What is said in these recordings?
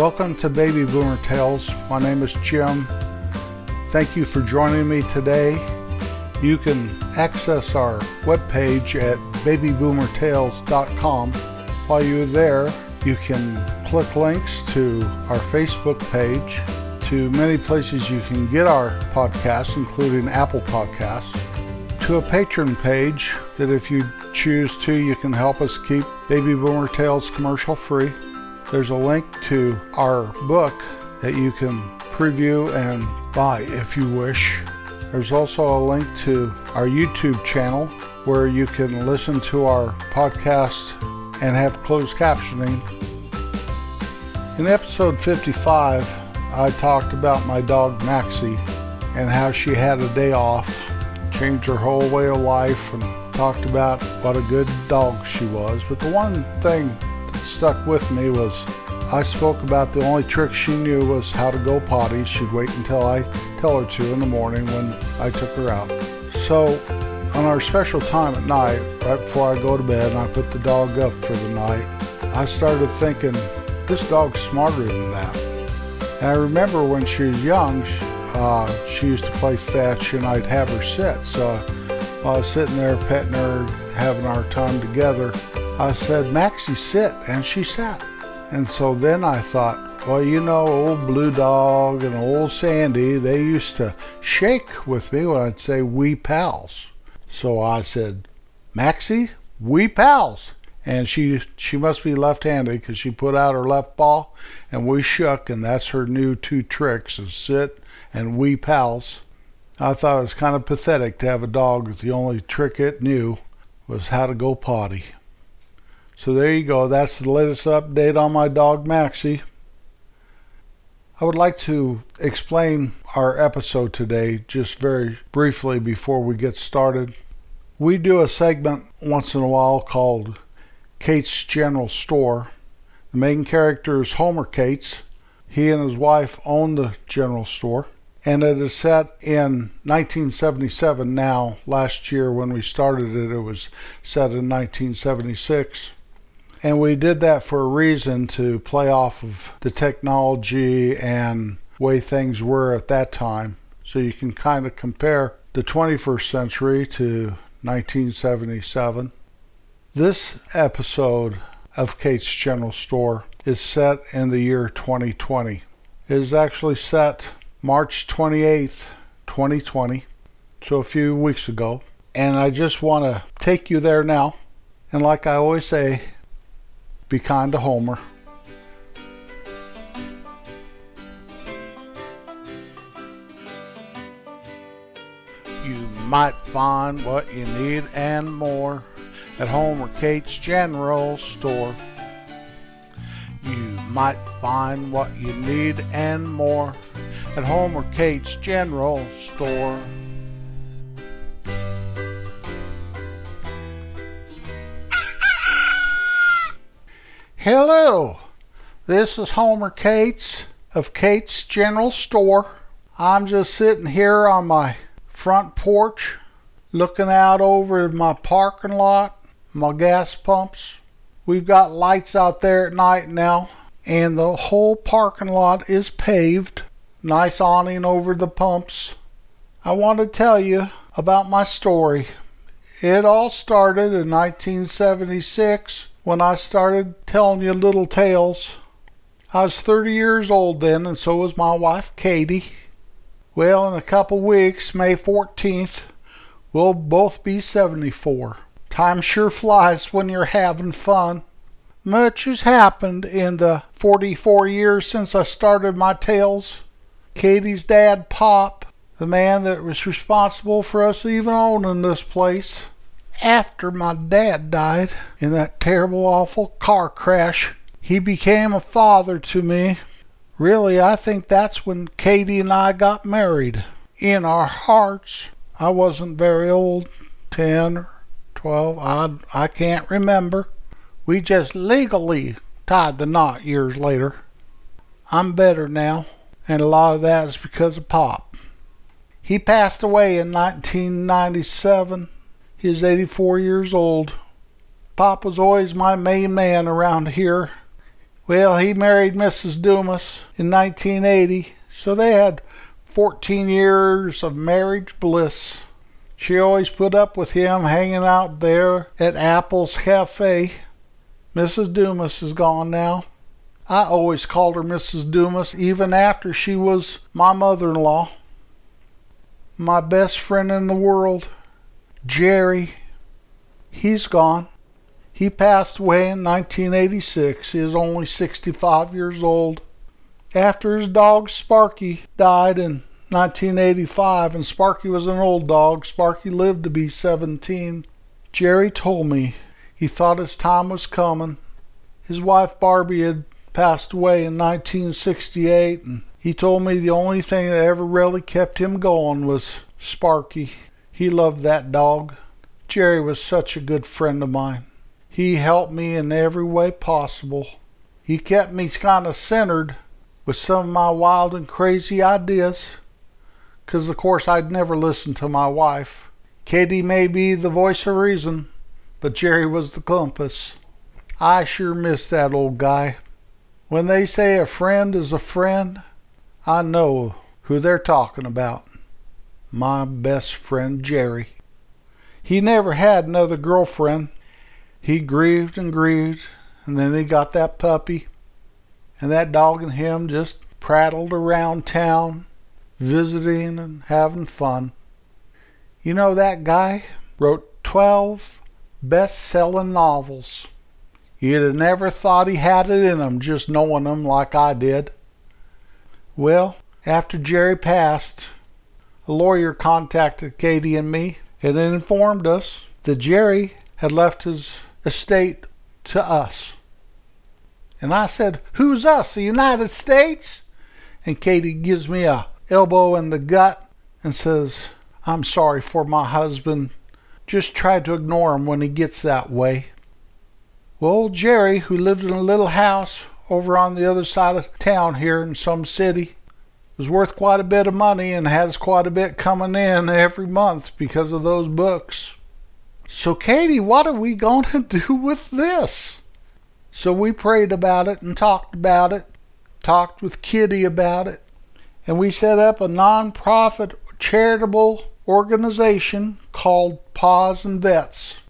Welcome to Baby Boomer Tales. My name is Jim. Thank you for joining me today. You can access our webpage at babyboomertales.com. While you're there, you can click links to our Facebook page, to many places you can get our podcasts, including Apple Podcasts, to a Patreon page that if you choose to, you can help us keep Baby Boomer Tales commercial free. There's a link to our book that you can preview and buy if you wish. There's also a link to our YouTube channel where you can listen to our podcast and have closed captioning. In episode 55, I talked about my dog Maxie and how she had a day off, changed her whole way of life, and talked about what a good dog she was. But the one thing stuck with me was I spoke about the only trick she knew was how to go potty. She'd wait until I tell her to in the morning when I took her out. So on our special time at night, right before I go to bed and I put the dog up for the night, I started thinking, this dog's smarter than that. And I remember when she was young, uh, she used to play fetch and I'd have her sit. So I was sitting there petting her, having our time together. I said, Maxie, sit. And she sat. And so then I thought, well, you know, old Blue Dog and old Sandy, they used to shake with me when I'd say, we pals. So I said, Maxie, we pals. And she she must be left-handed because she put out her left paw, and we shook, and that's her new two tricks: is sit and we pals. I thought it was kind of pathetic to have a dog that the only trick it knew was how to go potty. So there you go. That's the latest update on my dog Maxie. I would like to explain our episode today just very briefly before we get started. We do a segment once in a while called Kate's General Store. The main character is Homer Cates. He and his wife own the general store and it is set in 1977 now. Last year, when we started it, it was set in 1976. And we did that for a reason to play off of the technology and way things were at that time. So you can kind of compare the 21st century to 1977. This episode of Kate's General Store is set in the year 2020. It is actually set March 28th, 2020, so a few weeks ago. And I just want to take you there now. And like I always say, be kind to Homer. You might find what you need and more at Homer Kate's General Store. You might find what you need and more at Homer Kate's General Store. Hello, this is Homer Cates of Kate's General Store. I'm just sitting here on my front porch looking out over my parking lot, my gas pumps. We've got lights out there at night now, and the whole parking lot is paved. Nice awning over the pumps. I want to tell you about my story. It all started in 1976 when I started telling you little tales. I was 30 years old then, and so was my wife Katie. Well, in a couple weeks, May 14th, we'll both be 74. Time sure flies when you're having fun. Much has happened in the 44 years since I started my tales. Katie's dad, Pop, the man that was responsible for us even owning this place, after my dad died in that terrible, awful car crash, he became a father to me. Really, I think that's when Katie and I got married. In our hearts, I wasn't very old, 10 or 12, I, I can't remember. We just legally tied the knot years later. I'm better now, and a lot of that is because of Pop. He passed away in 1997 he is 84 years old. Pop was always my main man around here. Well, he married Mrs. Dumas in 1980, so they had 14 years of marriage bliss. She always put up with him hanging out there at Apple's Cafe. Mrs. Dumas is gone now. I always called her Mrs. Dumas even after she was my mother in law. My best friend in the world, Jerry, he's gone. He passed away in 1986. He is only 65 years old. After his dog Sparky died in 1985, and Sparky was an old dog. Sparky lived to be 17. Jerry told me he thought his time was coming. His wife Barbie had passed away in 1968, and he told me the only thing that ever really kept him going was Sparky. He loved that dog. Jerry was such a good friend of mine. He helped me in every way possible. He kept me kind of centered with some of my wild and crazy ideas because of course I'd never listen to my wife. Katie may be the voice of reason, but Jerry was the compass. I sure miss that old guy. When they say a friend is a friend, I know who they're talking about. My best friend Jerry. He never had another girlfriend. He grieved and grieved, and then he got that puppy, and that dog and him just prattled around town visiting and having fun. You know, that guy wrote 12 best selling novels. You'd have never thought he had it in him just knowing him like I did. Well, after Jerry passed, a lawyer contacted Katie and me and informed us that Jerry had left his estate to us. And I said, Who's us? The United States? And Katie gives me a elbow in the gut and says, I'm sorry for my husband. Just try to ignore him when he gets that way. Well, old Jerry, who lived in a little house over on the other side of town here in some city, was worth quite a bit of money and has quite a bit coming in every month because of those books. So, Katie, what are we going to do with this? So we prayed about it and talked about it, talked with Kitty about it, and we set up a nonprofit charitable organization called Paws and Vets.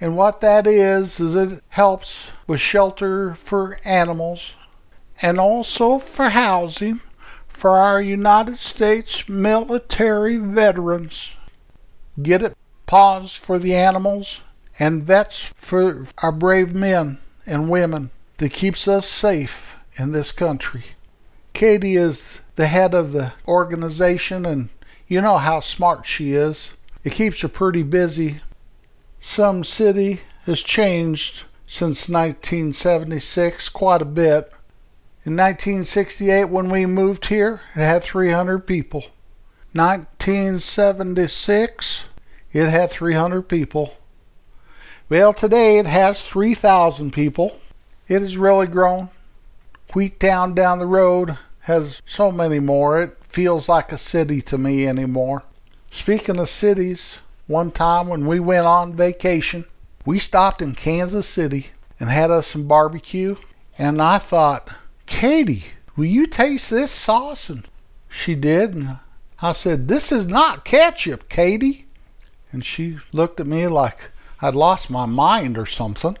And what that is, is it helps with shelter for animals and also for housing for our United States military veterans. Get it? Paws for the animals and vets for our brave men and women that keeps us safe in this country. Katie is the head of the organization, and you know how smart she is. It keeps her pretty busy. Some City has changed since 1976 quite a bit. In 1968, when we moved here, it had 300 people. 1976, it had 300 people. Well, today it has 3,000 people. It has really grown. Wheattown down the road has so many more. It feels like a city to me anymore. Speaking of cities, one time when we went on vacation, we stopped in Kansas City and had us some barbecue. And I thought, Katie, will you taste this sauce? And she did. And I said, This is not ketchup, Katie. And she looked at me like I'd lost my mind or something.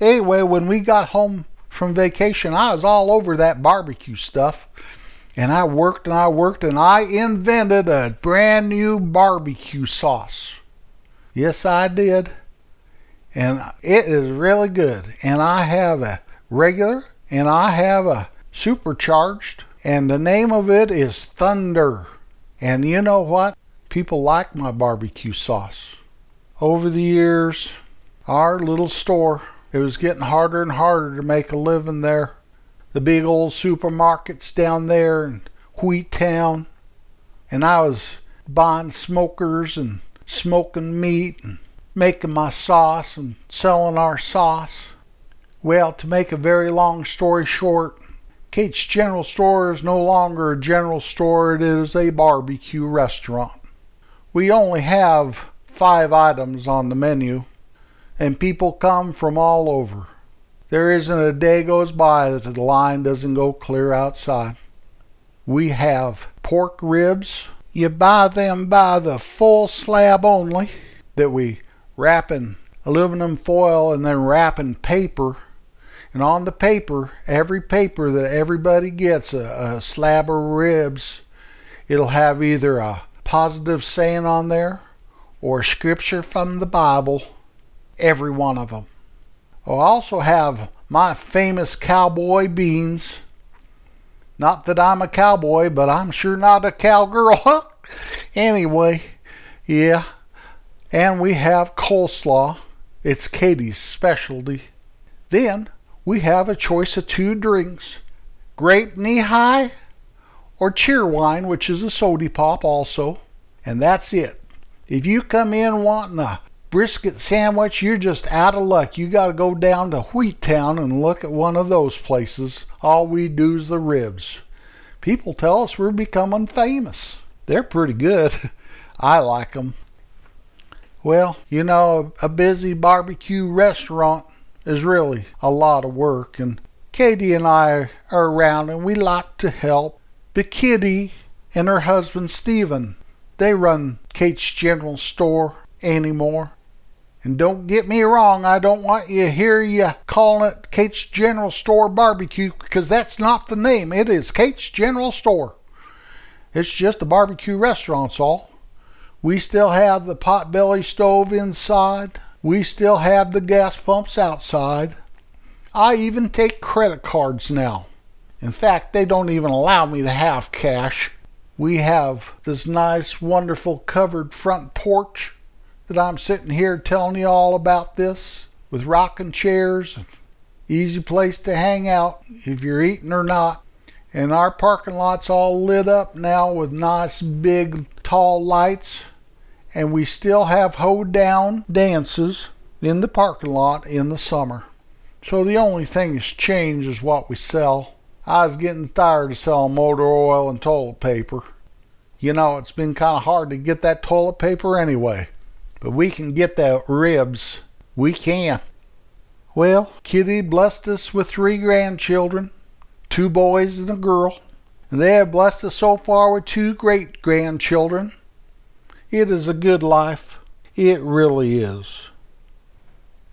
Anyway, when we got home from vacation, I was all over that barbecue stuff. And I worked and I worked and I invented a brand new barbecue sauce. Yes, I did. And it is really good. And I have a regular and I have a supercharged. And the name of it is Thunder. And you know what? People like my barbecue sauce. Over the years, our little store it was getting harder and harder to make a living there. The big old supermarkets down there in Wheat Town, And I was buying smokers and smoking meat and making my sauce and selling our sauce. Well, to make a very long story short, Kate's General Store is no longer a general store, it is a barbecue restaurant. We only have five items on the menu and people come from all over. There isn't a day goes by that the line doesn't go clear outside. We have pork ribs. You buy them by the full slab only that we wrap in aluminum foil and then wrap in paper. And on the paper, every paper that everybody gets a, a slab of ribs, it'll have either a positive saying on there or scripture from the Bible, every one of them. Oh, I also have my famous cowboy beans. Not that I'm a cowboy, but I'm sure not a cowgirl. Anyway, yeah. And we have coleslaw. It's Katie's specialty. Then we have a choice of two drinks grape Nehi or cheerwine, which is a sody pop also. And that's it. If you come in wanting a brisket sandwich, you're just out of luck. You got to go down to Wheat Town and look at one of those places. All we do is the ribs. People tell us we're becoming famous. They're pretty good. I like them. Well, you know, a busy barbecue restaurant is really a lot of work, and Katie and I are around and we like to help. But Kitty and her husband Stephen, they run Kate's General Store anymore. And don't get me wrong, I don't want you to hear you calling it Kate's General Store Barbecue because that's not the name. It is Kate's General Store. It's just a barbecue restaurant, all. We still have the potbelly stove inside. We still have the gas pumps outside. I even take credit cards now. In fact, they don't even allow me to have cash. We have this nice, wonderful covered front porch that I'm sitting here telling you all about this with rocking chairs, easy place to hang out if you're eating or not. And our parking lot's all lit up now with nice big tall lights and we still have hoedown dances in the parking lot in the summer. So the only thing that's changed is what we sell. I was getting tired of selling motor oil and toilet paper. You know, it's been kind of hard to get that toilet paper anyway. But we can get the ribs. We can. Well, Kitty blessed us with three grandchildren, two boys and a girl. And they have blessed us so far with two great grandchildren. It is a good life. It really is.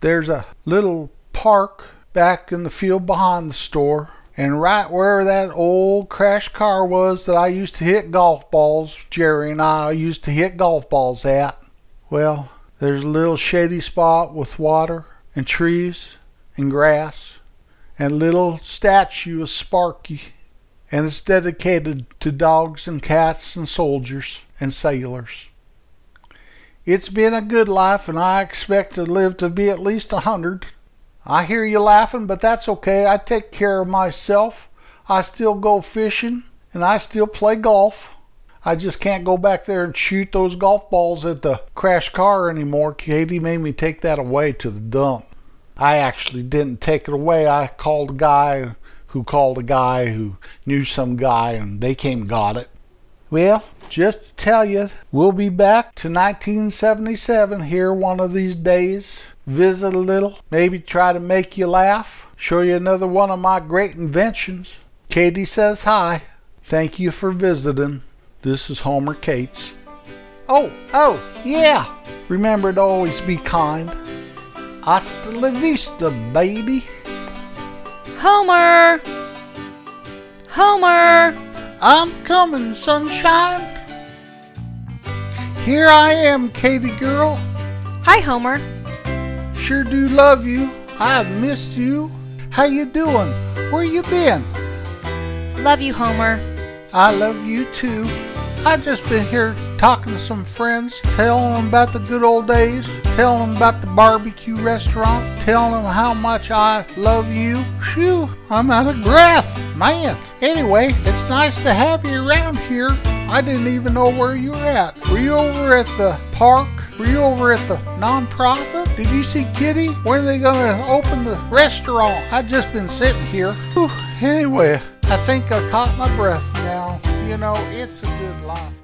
There's a little park back in the field behind the store. And right where that old crash car was that I used to hit golf balls, Jerry and I used to hit golf balls at, well, there's a little shady spot with water and trees and grass and little statue of Sparky. And it's dedicated to dogs and cats and soldiers and sailors. It's been a good life, and I expect to live to be at least a hundred. I hear you laughing, but that's okay. I take care of myself. I still go fishing, and I still play golf. I just can't go back there and shoot those golf balls at the crash car anymore. Katie made me take that away to the dump. I actually didn't take it away. I called a guy who called a guy who knew some guy, and they came and got it. Well, just to tell you, we'll be back to 1977 here one of these days. Visit a little, maybe try to make you laugh, show you another one of my great inventions. Katie says hi. Thank you for visiting. This is Homer Cates. Oh, oh, yeah. Remember to always be kind. Hasta la vista, baby. Homer! Homer! I'm coming, sunshine. Here I am, Katie girl. Hi, Homer. Sure do love you. I've missed you. How you doing? Where you been? Love you, Homer. I love you too. I've just been here talking to some friends, telling them about the good old days, telling them about the barbecue restaurant, telling them how much I love you. Phew, I'm out of breath, man. Anyway, it's nice to have you around here. I didn't even know where you were at. Were you over at the park? Were you over at the nonprofit? Did you see Kitty? When are they gonna open the restaurant? I've just been sitting here. Whew. Anyway, I think I caught my breath now. You know, it's a good life.